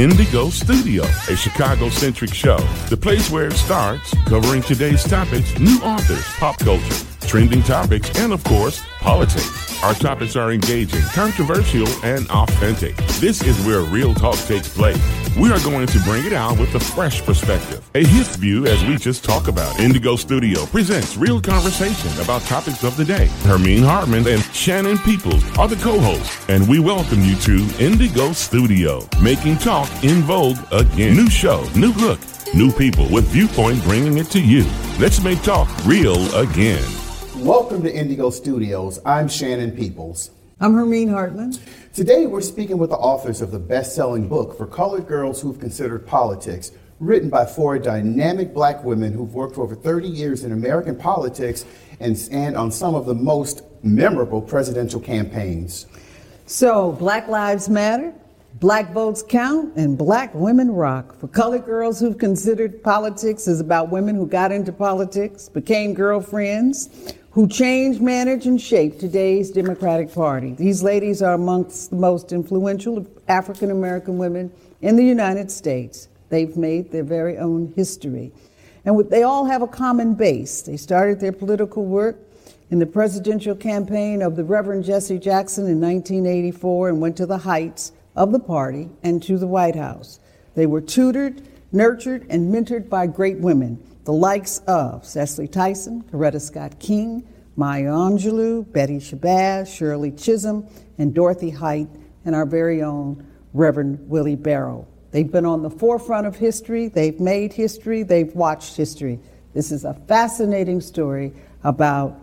Indigo Studio, a Chicago centric show, the place where it starts, covering today's topics, new authors, pop culture, trending topics, and of course, politics. Our topics are engaging, controversial, and authentic. This is where real talk takes place. We are going to bring it out with a fresh perspective, a hip view as we just talk about. Indigo Studio presents real conversation about topics of the day. Hermine Hartman and Shannon Peoples are the co-hosts, and we welcome you to Indigo Studio, making talk in vogue again. New show, new look, new people with viewpoint bringing it to you. Let's make talk real again. Welcome to Indigo Studios. I'm Shannon Peoples. I'm Hermine Hartman. Today we're speaking with the authors of the best-selling book for colored girls who've considered politics, written by four dynamic black women who've worked for over 30 years in American politics and, and on some of the most memorable presidential campaigns. So, Black Lives Matter, Black Votes Count, and Black Women Rock. For colored girls who've considered politics is about women who got into politics, became girlfriends, who changed, managed, and shaped today's Democratic Party. These ladies are amongst the most influential African American women in the United States. They've made their very own history. And they all have a common base. They started their political work in the presidential campaign of the Reverend Jesse Jackson in 1984 and went to the heights of the party and to the White House. They were tutored, nurtured, and mentored by great women the likes of Cicely Tyson, Coretta Scott King, Maya Angelou, Betty Shabazz, Shirley Chisholm, and Dorothy Height, and our very own Reverend Willie Barrow. They've been on the forefront of history, they've made history, they've watched history. This is a fascinating story about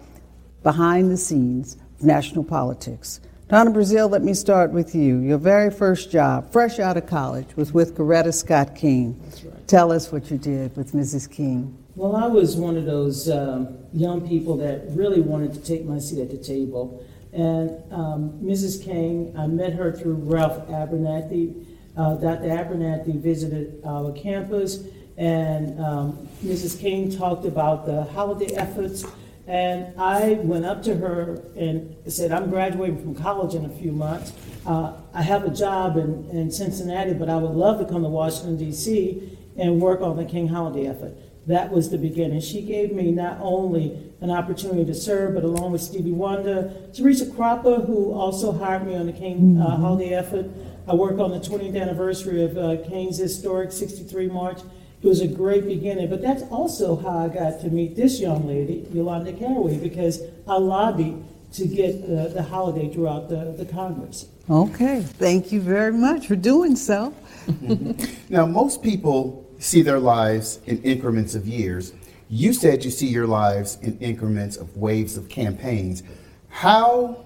behind the scenes of national politics. Donna Brazile, let me start with you. Your very first job, fresh out of college, was with Coretta Scott King. Right. Tell us what you did with Mrs. King. Well, I was one of those um, young people that really wanted to take my seat at the table. And um, Mrs. King, I met her through Ralph Abernathy. Uh, Dr. Abernathy visited our campus, and um, Mrs. King talked about the holiday efforts and I went up to her and said, I'm graduating from college in a few months. Uh, I have a job in, in Cincinnati, but I would love to come to Washington, D.C. and work on the King Holiday effort. That was the beginning. She gave me not only an opportunity to serve, but along with Stevie Wonder, Teresa Cropper, who also hired me on the King uh, mm-hmm. Holiday effort. I worked on the 20th anniversary of uh, King's historic 63 March it was a great beginning. But that's also how I got to meet this young lady, Yolanda Caraway, because I lobbied to get uh, the holiday throughout the, the Congress. Okay, thank you very much for doing so. now, most people see their lives in increments of years. You said you see your lives in increments of waves of campaigns. How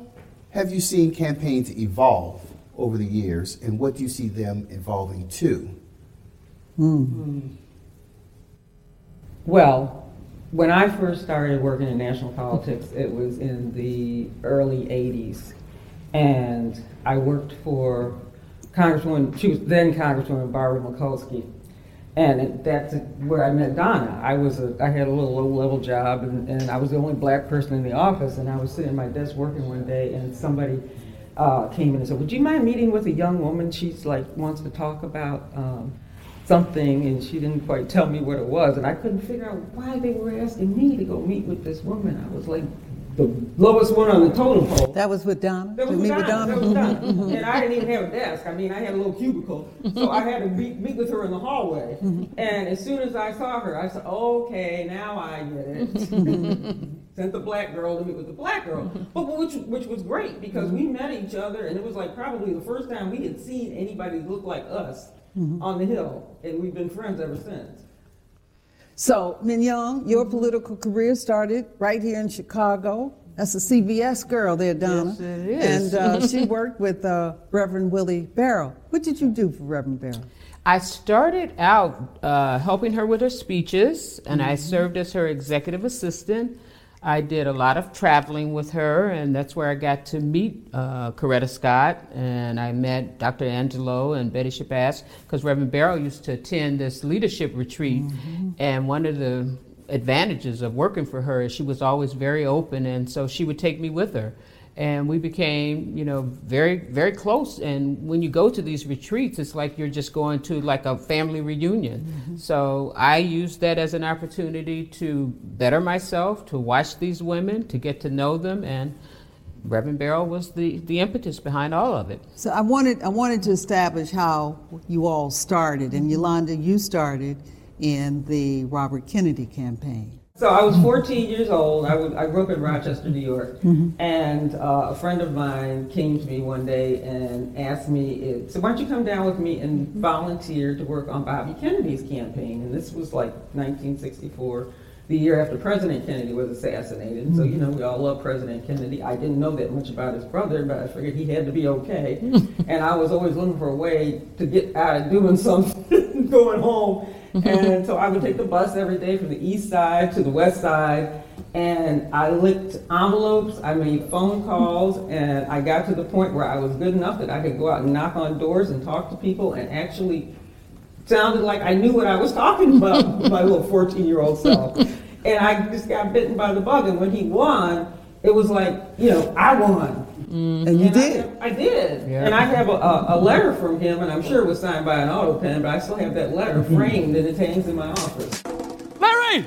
have you seen campaigns evolve over the years, and what do you see them evolving to? Mm. Well, when I first started working in national politics, it was in the early 80s. And I worked for Congresswoman, she was then Congresswoman Barbara Mikulski. And that's where I met Donna. I was a, I had a little low level job and, and I was the only black person in the office and I was sitting at my desk working one day and somebody uh, came in and said, would you mind meeting with a young woman? She's like, wants to talk about um, something and she didn't quite tell me what it was and I couldn't figure out why they were asking me to go meet with this woman. I was like the lowest one on the totem pole. That was with Donna? That was with Donna. That was Donna. and I didn't even have a desk. I mean, I had a little cubicle. So I had to meet, meet with her in the hallway. and as soon as I saw her, I said, okay, now I get it. Sent the black girl to meet with the black girl. But which, which was great because we met each other and it was like probably the first time we had seen anybody look like us mm-hmm. on the Hill, and we've been friends ever since. So, Minyon, your mm-hmm. political career started right here in Chicago. That's a CBS girl there, Donna. Yes, it is. And uh, she worked with uh, Reverend Willie Barrow. What did you do for Reverend Barrow? I started out uh, helping her with her speeches, and mm-hmm. I served as her executive assistant. I did a lot of traveling with her, and that's where I got to meet uh, Coretta Scott, and I met Dr. Angelou and Betty Shabazz, because Reverend Barrow used to attend this leadership retreat, mm-hmm. and one of the advantages of working for her is she was always very open, and so she would take me with her. And we became you know very very close and when you go to these retreats it's like you're just going to like a family reunion mm-hmm. so i used that as an opportunity to better myself to watch these women to get to know them and Reverend Barrow was the, the impetus behind all of it. So I wanted I wanted to establish how you all started, and Yolanda, you started in the Robert Kennedy campaign. So I was 14 years old. I, I grew up in Rochester, New York, mm-hmm. and uh, a friend of mine came to me one day and asked me, "So why don't you come down with me and volunteer to work on Bobby Kennedy's campaign?" And this was like 1964, the year after President Kennedy was assassinated. Mm-hmm. So you know we all love President Kennedy. I didn't know that much about his brother, but I figured he had to be okay. and I was always looking for a way to get out of doing something, going home and so I would take the bus every day from the east side to the west side. And I licked envelopes, I made phone calls, and I got to the point where I was good enough that I could go out and knock on doors and talk to people and actually sounded like I knew what I was talking about, my little 14 year old self. And I just got bitten by the bug. And when he won, it was like, you know, I won. Mm-hmm. And you and did. I, I did. Yeah. And I have a, a, letter from him, and I'm sure it was signed by an auto pen, but I still have that letter mm-hmm. framed and it hangs in my office. Larry!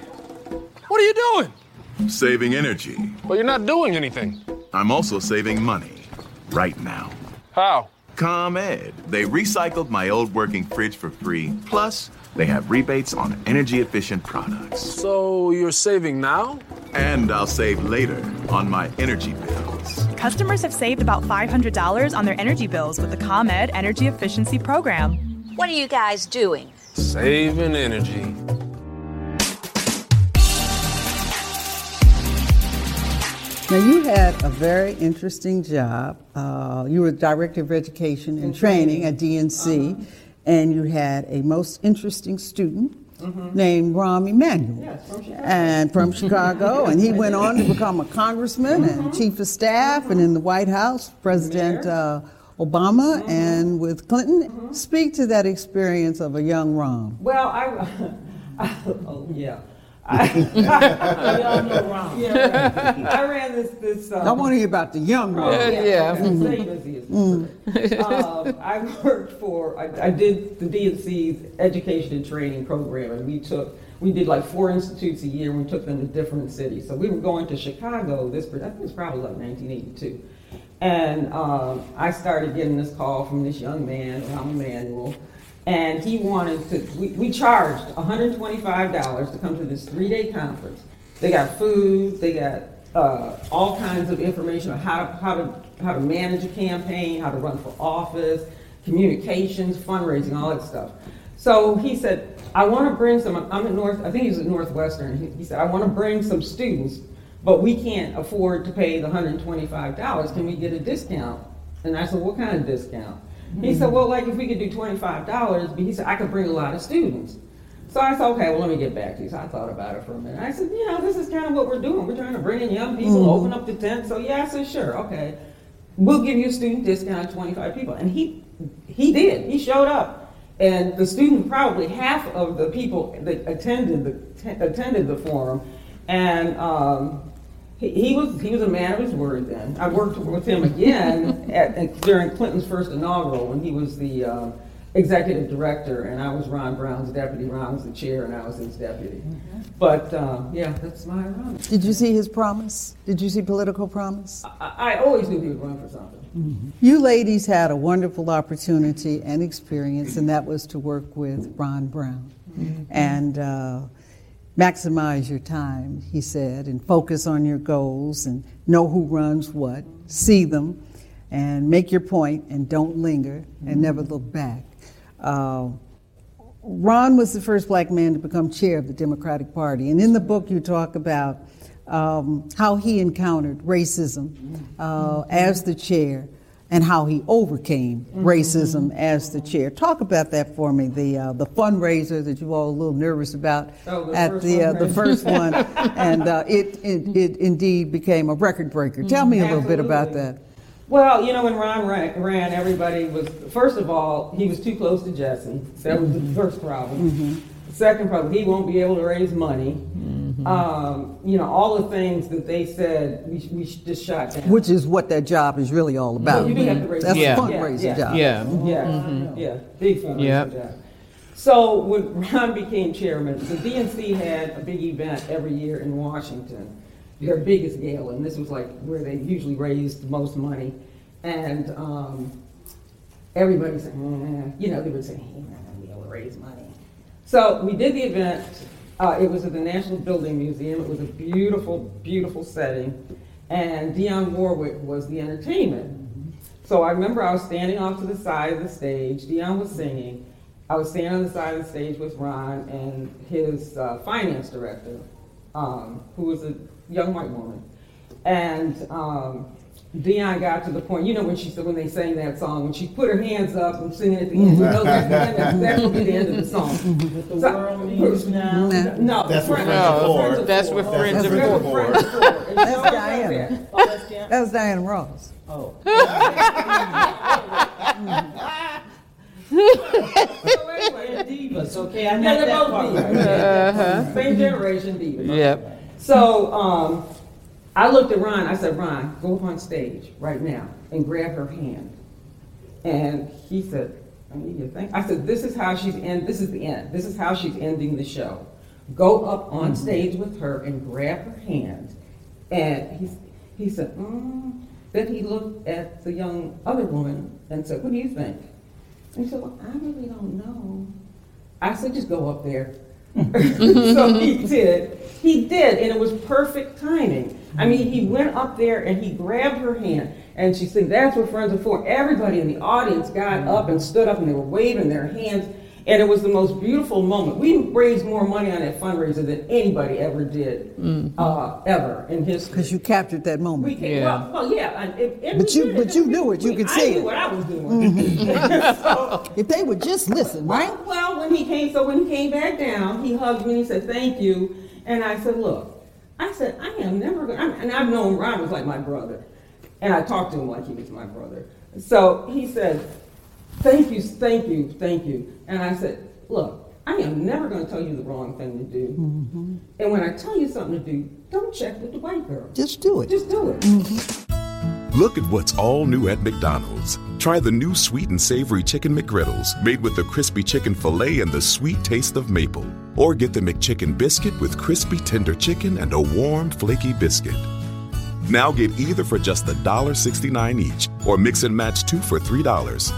What are you doing? Saving energy. But you're not doing anything. I'm also saving money. Right now. How? ComEd. They recycled my old working fridge for free. Plus, they have rebates on energy efficient products. So you're saving now? And I'll save later on my energy bills. Customers have saved about $500 on their energy bills with the ComEd Energy Efficiency Program. What are you guys doing? Saving energy. Now, you had a very interesting job. Uh, you were Director of Education and Training at DNC. Uh-huh and you had a most interesting student mm-hmm. named Rahm Emanuel. Yes, from and from Chicago, and he went on to become a congressman mm-hmm. and chief of staff, mm-hmm. and in the White House, President uh, Obama, mm-hmm. and with Clinton. Mm-hmm. Speak to that experience of a young Rahm. Well, I, oh yeah. I, I, know wrong. Yeah, I ran this this. Um, I want to hear about the young one. Yeah, yeah. Mm-hmm. um, I worked for. I, I did the DNC's education and training program, and we took we did like four institutes a year. and We took them to different cities. So we were going to Chicago. This I think it was probably like 1982, and um, I started getting this call from this young man, Rahm Emanuel and he wanted to, we, we charged $125 to come to this three day conference. They got food, they got uh, all kinds of information on how to, how, to, how to manage a campaign, how to run for office, communications, fundraising, all that stuff. So he said, I want to bring some, I'm at North, I think he's at Northwestern. He, he said, I want to bring some students, but we can't afford to pay the $125. Can we get a discount? And I said, what kind of discount? He said, well, like if we could do twenty-five dollars, but he said I could bring a lot of students. So I said, okay, well, let me get back to you. So I thought about it for a minute. I said, you know, this is kind of what we're doing. We're trying to bring in young people, mm-hmm. open up the tent. So yeah, I said, sure, okay, we'll give you a student discount, twenty-five people, and he he did. He showed up, and the student probably half of the people that attended the t- attended the forum, and. Um, he, was he was a man of his word. Then I worked with him again at, at, during Clinton's first inaugural when he was the uh, executive director, and I was Ron Brown's deputy. Ron was the chair, and I was his deputy. Mm-hmm. But uh, yeah, that's my run. Did you see his promise? Did you see political promise? I, I always knew he would run for something. Mm-hmm. You ladies had a wonderful opportunity and experience, and that was to work with Ron Brown. Mm-hmm. And uh, maximize your time, he said, and focus on your goals and know who runs what, see them, and make your point and don't linger and mm-hmm. never look back. Uh, Ron was the first black man to become chair of the Democratic Party. And in the book, you talk about um, how he encountered racism uh, mm-hmm. as the chair and how he overcame mm-hmm. racism as the chair. Talk about that for me. The uh, the fundraiser that you all a little nervous about oh, the at the uh, the first one, and uh, it, it, it indeed became a record breaker. Tell me a little bit about that. Well, you know, when Ron ran, ran, everybody was first of all he was too close to Jesse. That was the first problem. Mm-hmm. The second problem, he won't be able to raise money. Mm-hmm. Um, you know, all the things that they said we, we just shot down. Which is what that job is really all about. Well, you do have to raise That's money. a Yeah. fundraiser Yeah, job. Yeah. Yeah, yeah, big fundraiser Yep. job. So when Ron became chairman, the DNC had a big event every year in Washington, their biggest gala, and this was like where they usually raised the most money. And um, everybody said, eh, you know, they would say, hey, we're not gonna be able to raise money. So we did the event. Uh, it was at the National Building Museum. It was a beautiful, beautiful setting. And Dionne Warwick was the entertainment. So I remember I was standing off to the side of the stage. Dionne was singing. I was standing on the side of the stage with Ron and his uh, finance director, um, who was a young white woman. And um, Dionne got to the point, you know, when she said when they sang that song, when she put her hands up and singing at the end, you know, that's, the end, that's, that would be the end of the song. Mm-hmm. With the world needs now. No, That's what Friends- Friends of Four. Friends That's what Four. Friends of Friends Four. of Friends of Four. And That's so was Diana. there. Oh, that's Jan- That was Diana Ross. Oh. So anyway, they're divas, okay? I Yeah, know they're that both part. divas. Uh-huh. Same generation divas. Yep. So um, I looked at Ron. I said, Ron, go up on stage right now and grab her hand. And he said, I need you to think. I said, this is how she's end. This is the end. This is how she's ending the show. Go up on stage with her and grab her hand. And he, he said, mm. Then he looked at the young other woman and said, what do you think? And he said, well, I really don't know. I said, just go up there. so he did. He did, and it was perfect timing. I mean, he went up there and he grabbed her hand, and she said, "That's what friends are for." Everybody in the audience got up and stood up, and they were waving their hands, and it was the most beautiful moment. We raised more money on that fundraiser than anybody ever did, uh, ever in history. Because you captured that We moment. can, well, well, yeah, and, and, and But you- but you knew it. You We- could I see knew it. what I was doing. so, If they would just listen, right? well, well, when he came, so when he came back down, he hugged me and he said, "Thank you." And I said, "Look," I said, "I am never going." to And I've known Ron was like my brother, and I talked to him like he was my brother. So he said, "Thank you, thank you, thank you." And I said, "Look, I am never going to tell you the wrong thing to do. Mm-hmm. And when I tell you something to do, don't check with the white girl. Just do it. Just do it." Mm-hmm. Look at what's all new at McDonald's. Try the new sweet and savory chicken McGriddles made with the crispy chicken filet and the sweet taste of maple. Or get the McChicken biscuit with crispy tender chicken and a warm flaky biscuit. Now get either for just $1.69 each or mix and match two for $3.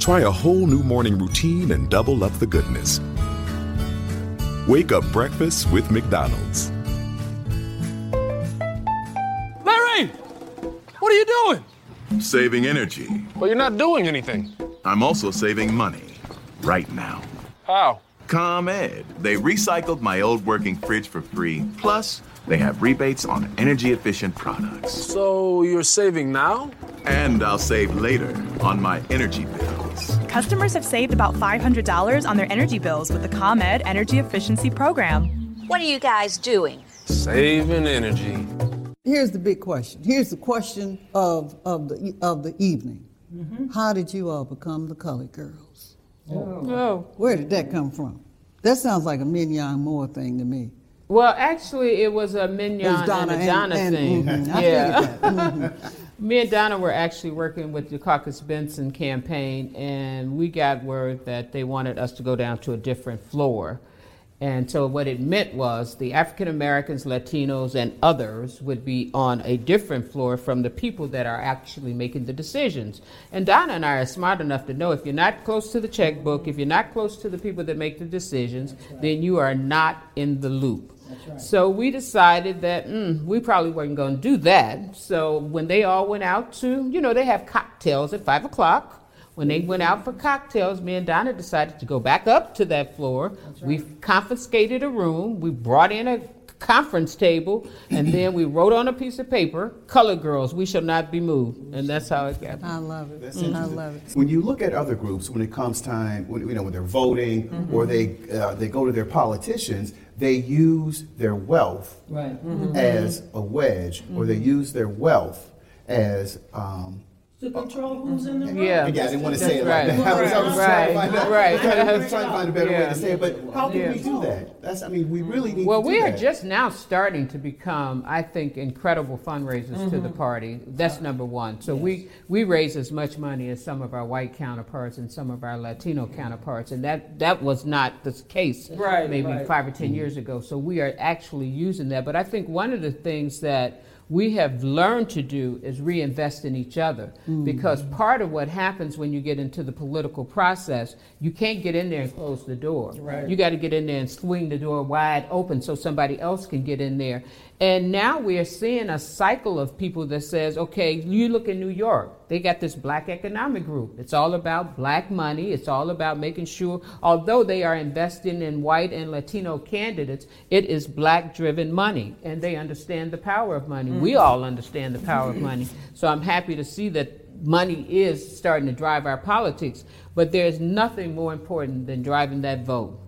Try a whole new morning routine and double up the goodness. Wake up breakfast with McDonald's. Larry! What are you doing? Saving energy. Well, you're not doing anything. I'm also saving money right now. How? ComEd. They recycled my old working fridge for free. Plus, they have rebates on energy efficient products. So you're saving now? And I'll save later on my energy bills. Customers have saved about $500 on their energy bills with the ComEd Energy Efficiency Program. What are you guys doing? Saving energy. Here's the big question. Here's the question of, of, the, of the evening. How did you all become the colored girls? Oh. Where did that come from? That sounds like a Minyon Moore thing to me. Well, actually, it was a Minyon It's Donna and a and- Donna and- thing. mhm, I Yeah. figured that. Mhm. Me and Donna were actually working with the Dukakis Bentsen campaign, and we got word that they wanted us to go down to a different floor. And so, what it meant was the African Americans, Latinos, and others would be on a different floor from the people that are actually making the decisions. And Donna and I are smart enough to know if you're not close to the checkbook, if you're not close to the people that make the decisions, then you are not in the loop. Right. So we decided that mm, we probably weren't going to do that. So when they all went out to, you know, they have cocktails at five o'clock. When they went out for cocktails, me and Donna decided to go back up to that floor. We confiscated a room. We brought in a conference table, and then we wrote on a piece of paper, "Color girls, we shall not be moved," and that's how it got. I love it. That's I interesting. love it. When you look at other groups, when it comes time, when, you know, when they're voting Mm-hmm. or they uh, they go to their politicians, they use their wealth Right. as a wedge, or they use their wealth as um, to control who's in the room. Yeah. Again, I didn't want to say it Right. like that. I was, I was trying to find out. Right. I was trying to find a better way to say it. But how can Yeah. we do that? That's. I mean, we really need Well, to do we are that. just now starting to become, I think, incredible fundraisers to the mm-hmm. party. That's number one. So we, we raise as much money as some of our white counterparts and some of our Latino counterparts, and that, that was not the case Right, maybe right. five or 10 mm-hmm. years ago. So we are actually using that. But I think one of the things that we have learned to do is reinvest in each other mm. because part of what happens when you get into the political process, you can't get in there and close the door. Right. You got to get in there and swing the door wide open so somebody else can get in there. And now we are seeing a cycle of people that says, okay, you look in New York, they got this black economic group. It's all about black money. It's all about making sure, although they are investing in white and Latino candidates, it is black driven money and they understand the power of money. We mm-hmm. all understand the power of money. So I'm happy to see that money is starting to drive our politics, but there's nothing more important than driving that vote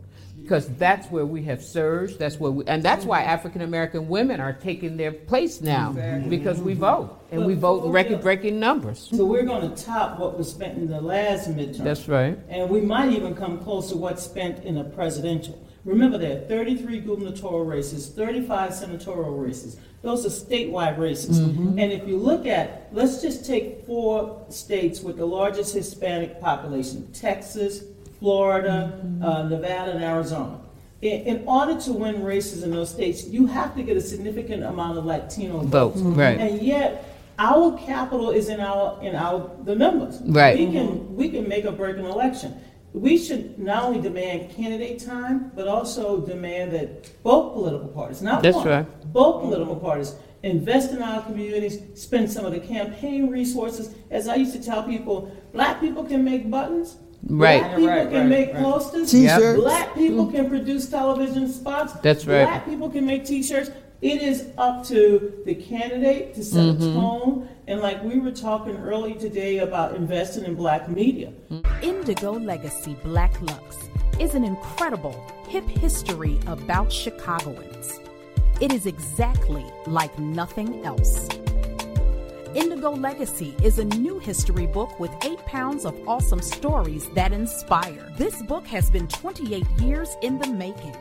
because that's where we have surged. That's where we, and that's why African American women are taking their place now because we vote and we vote in record-breaking numbers. So we're going to top what was spent in the last midterm. That's right. And we might even come close to what's spent in a presidential. Remember, there are 33 gubernatorial races, 35 senatorial races. Those are statewide races. Mm-hmm. And if you look at, let's just take four states with the largest Hispanic population Texas, Florida, Mm-hmm. uh, Nevada, and Arizona. In, in order to win races in those states, you have to get a significant amount of Latino Votes, votes. right. And yet, our capital is in our in our the numbers. Right. We can we can make or break an election. We should not only demand candidate time, but also demand that both political parties, not That's one, right. both political parties, invest in our communities, spend some of the campaign resources. As I used to tell people, black people can make buttons. Right. Black people Right, can right, make right. posters. T-shirts. Black people can produce television spots. That's right. Black people can make T-shirts. It is up to the candidate to set Mm-hmm. a tone. And like we were talking early today about investing in black media. Indigo Legacy Black Lux is an incredible hip history about Chicagoans. It is exactly like nothing else. Indigo Legacy is a new history book with eight pounds of awesome stories that inspire. This book has been 28 years in the making.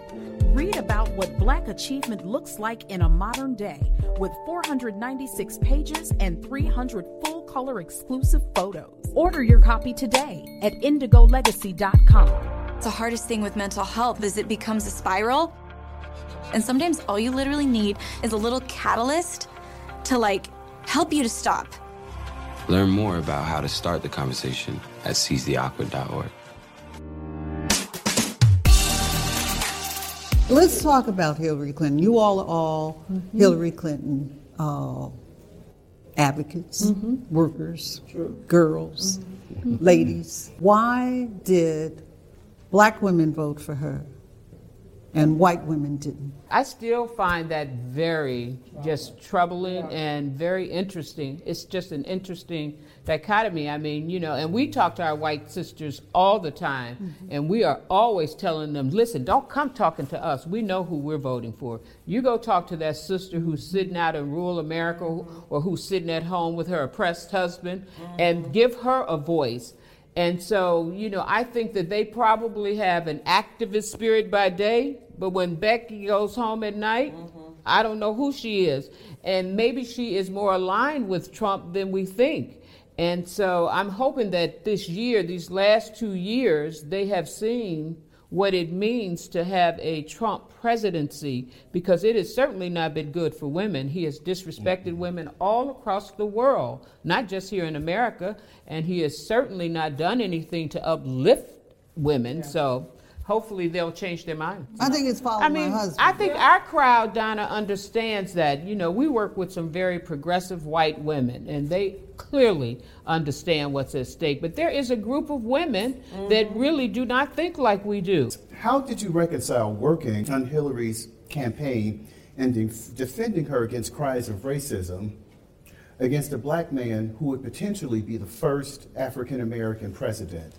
Read about what Black achievement looks like in a modern day with 496 pages and 300 full color exclusive photos. Order your copy today at indigolegacy.com. The hardest thing with mental health is it becomes a spiral. And sometimes all you literally need is a little catalyst to like help you to stop. Learn more about how to start the conversation at seizetheawkward.org. Let's talk about Hillary Clinton. You all are all mm-hmm. Hillary Clinton uh, advocates, mm-hmm. workers, girls, mm-hmm. ladies. Why did black women vote for her and white women didn't? I still find that very just troubling and very interesting. It's just an interesting dichotomy. I mean, you know, and we talk to our white sisters all the time, mm-hmm. and we are always telling them, listen, don't come talking to us. We know who we're voting for. You go talk to that sister who's sitting out in rural America or who's sitting at home with her oppressed husband mm-hmm. and give her a voice. And so, you know, I think that they probably have an activist spirit by day, but when Becky goes home at night, mm-hmm. I don't know who she is. And maybe she is more aligned with Trump than we think. And so I'm hoping that this year, these last two years, they have seen what it means to have a Trump presidency because it has certainly not been good for women. He has disrespected women all across the world, not just here in America, and he has certainly not done anything to uplift women. So hopefully they'll change their minds. I think it's following I mean, my husband. I think our crowd, Donna, understands that. You know, we work with some very progressive white women, and they clearly understand what's at stake. But there is a group of women that mm-hmm. really do not think like we do. How did you reconcile working on Hillary's campaign and def- defending her against cries of racism against a black man who would potentially be the first African American president?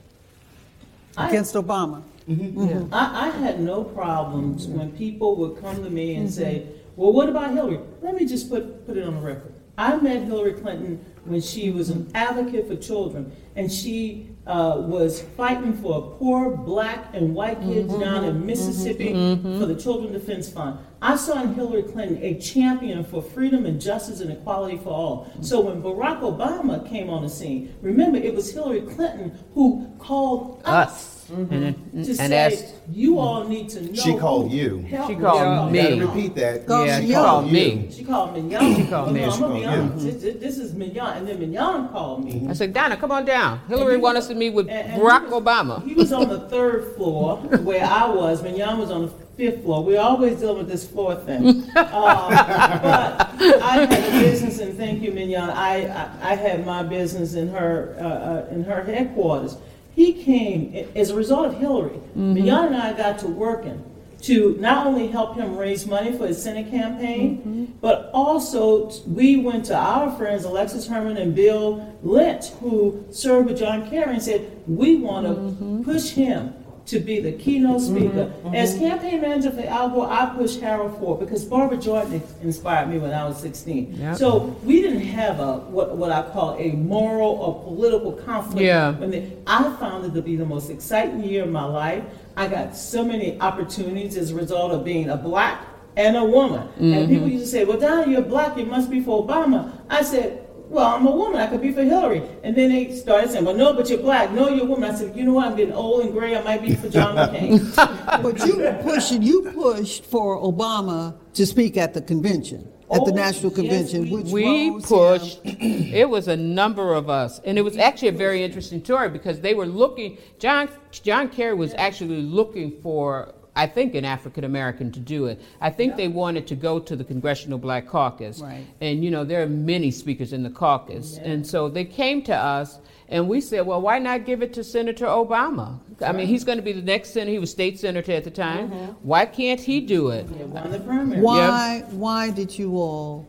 Against Obama. Mm-hmm. Mm-hmm. I, I had no problems when people would come to me and mm-hmm. say, "Well, what about Hillary?" Let me just put put it on the record. I met Hillary Clinton when she was an advocate for children, and she uh, was fighting for poor black and white kids mm-hmm. down in mm-hmm. Mississippi mm-hmm. for the Children Defense Fund. I saw in Hillary Clinton a champion for freedom and justice and equality for all. So when Barack Obama came on the scene, remember it was Hillary Clinton who called us. Us. And, it- To and say, asked, you all need to know. She called who- you. Help She called You gotta me. repeat that. Yeah, She she called me. She called Minyon. She called me. I'm gonna be honest. This, this- this is Minyon, and then Minyon called me. I said, Donna, come on down. Hillary he wanted us to meet with and- and Barack he was- Obama. He was on the third floor where I was. Minyon was on the fifth floor. We're always deal with this floor thing. uh, but I had a business, and thank you, Minyon. I, I, I had my business in her uh, uh, in her headquarters. He came as a result of Hillary. Mm-hmm. Minyon and I got to working to not only help him raise money for his Senate campaign, mm-hmm. but also we went to our friends Alexis Herman and Bill Lynch, who served with John Kerry, and said, we want to mm-hmm. push him to be the keynote mm-hmm. speaker. Mm-hmm. As campaign manager for Al Gore, I pushed Harold Ford because Barbara Jordan inspired me when I was 16. Yep. So we didn't have a what, what I call a moral or political conflict. Yeah. The, I found it to be the most exciting year of my life. I got so many opportunities as a result of being a black and a woman. And mm-hmm. people used to say, "Well, Donna, you're black. You must be for Obama." I said. Well, I'm a woman. I could be for Hillary. And then they started saying, well, no, but you're black. No, you're a woman. I said, you know what? I'm getting old and gray. I might be for John McCain. But you were pushing, you pushed for Obama to speak at the convention, at the Oh, National yes, Convention, we- which We pushed, it was a number of us. And it was actually a very interesting story because they were looking, John, John Kerry was actually looking for, I think, an African American to do it. I think they wanted to go to the Congressional Black Caucus. Right. And, you know, there are many speakers in the caucus. And so they came to us and we said, well, why not give it to Senator Obama? I mean, he's going to be the next senator. He was state senator at the time. Why can't he do it? They won. Why, why did you all,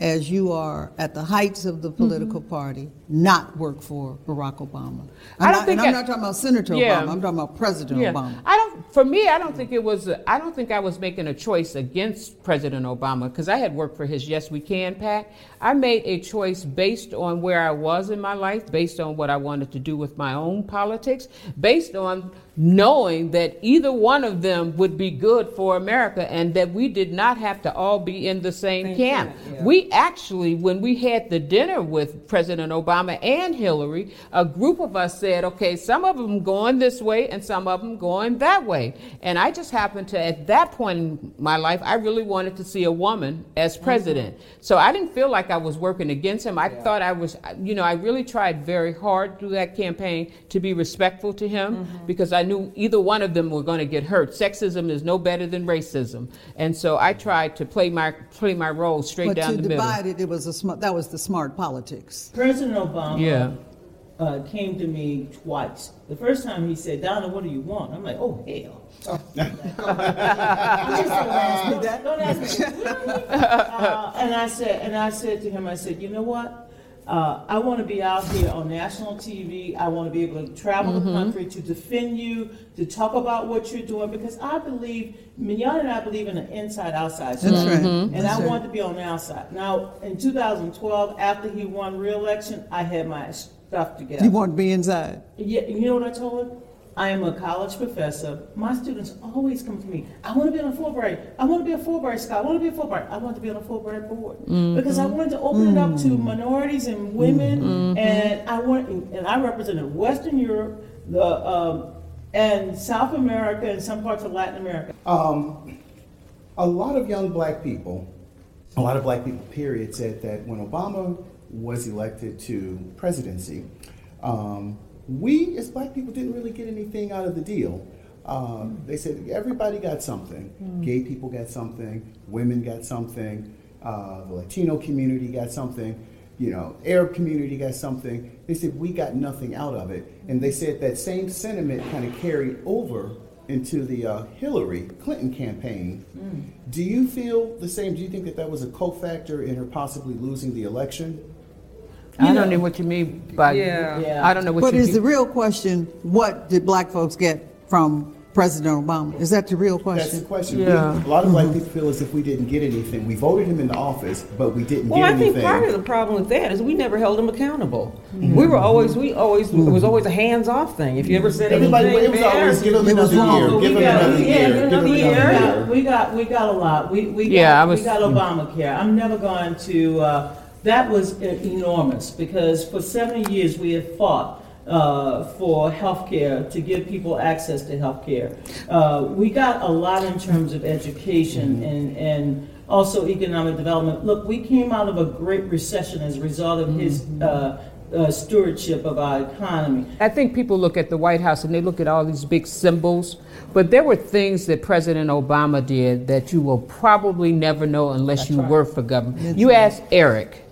as you are at the heights of the political mm-hmm. party, not work for Barack Obama? I'm I don't not, think and I'm not talking about Senator Yeah. Obama. I'm talking about President Yeah. Obama. I don't. For me, I don't think it was. A, I don't think I was making a choice against President Obama because I had worked for his Yes We Can PAC. I made a choice based on where I was in my life, based on what I wanted to do with my own politics, based on knowing that either one of them would be good for America, and that we did not have to all be in the same, camp. We actually, when we had the dinner with President Obama and Hillary, a group of us said, okay, some of them going this way and some of them going that way. And I just happened to, at that point in my life, I really wanted to see a woman as mm-hmm. president. So I didn't feel like I was working against him. I thought I was, you know, I really tried very hard through that campaign to be respectful to him mm-hmm. because I knew either one of them were going to get hurt. Sexism is no better than racism. And so I tried to play my, play my role straight But down the middle. But to divide it, it was a smart, that was the smart politics. President Obama Yeah. uh, came to me twice. The first time he said, Donna, what do you want? I'm like, oh, hell. Please don't ask me that. Don't ask me. uh, and I said, and I said to him, I said, you know what? Uh, I want to be out here on national TV. I want to be able to travel the country to defend you, to talk about what you're doing, because I believe, Minyon and I believe in an inside-outside That's strategy. right. And That's I right. want to be on the outside. Now, in 2012, after he won re-election, I had my stuff together. You want to be inside. Yeah, you know what I told him? I am a college professor. My students always come to me. I want to be on a Fulbright. I want to be a Fulbright scholar. I want to be a Fulbright. I want to be on a Fulbright board because I wanted to open it up to minorities and women, and I want and I represented Western Europe, the um, and South America, and some parts of Latin America. Um, a lot of young black people, a lot of black people, period, said that when Obama was elected to presidency, um, we as black people didn't really get anything out of the deal. Um, they said everybody got something. Gay people got something. Women got something. Uh, the Latino community got something. You know, Arab community got something. They said we got nothing out of it, and they said that same sentiment kind of carried over into the uh, Hillary Clinton campaign. Do you feel the same? Do you think that that was a co-factor in her possibly losing the election? I don't know what you mean by. Yeah. Yeah. I don't know what But you is mean. the real question, what did black folks get from President Obama? Is that the real question? That's the question. Yeah. We, a lot of black mm-hmm. people feel as if we didn't get anything. We voted him into office, but we didn't Well, get I anything. think part of the problem with that is we never held them accountable. Mm-hmm. We were always, we always, it was mm-hmm. always a hands-off thing. If you ever said Everybody- anything it was bad- always, "Give 'em It was another wrong. year, But give we 'em got- another yeah, year, give give 'em another another year. year." We got, we got a lot. We, we Yeah, got, I was- we got Obamacare. I'm never going to, uh, that was enormous because for 70 years we have fought uh, for health care to give people access to health care. Uh, we got a lot in terms of education and, and also economic development. Look, we came out of a great recession as a result of his uh, uh, stewardship of our economy. I think people look at the White House and they look at all these big symbols, but there were things that President Obama did that you will probably never know unless you work for government. You ask Eric,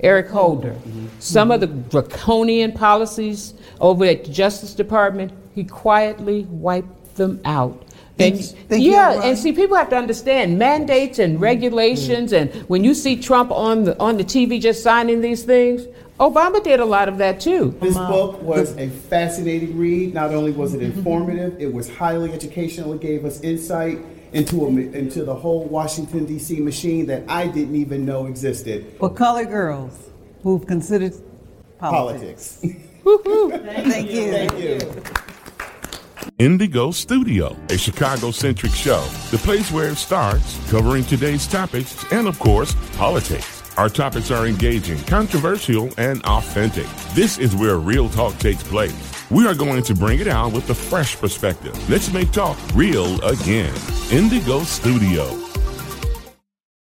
Eric Holder, some of the draconian policies over at the Justice Department, he quietly wiped them out. And, Think- think yeah, right? and see, people have to understand mandates and regulations, and when you see Trump on the on the TV just signing these things, Obama did a lot of that too. This book was a fascinating read. Not only was it mm-hmm. informative, it was highly educational. It gave us insight into a, into the whole Washington D.C. machine that I didn't even know existed. For colored girls who've considered politics. Politics. Thank you. Thank you. Indigo Studio, a Chicago centric show, the place where it starts, covering today's topics and, of course, politics. Our topics are engaging, controversial, and authentic. This is where real talk takes place. We are going to bring it out with a fresh perspective. Let's make talk real again. Indigo Studio.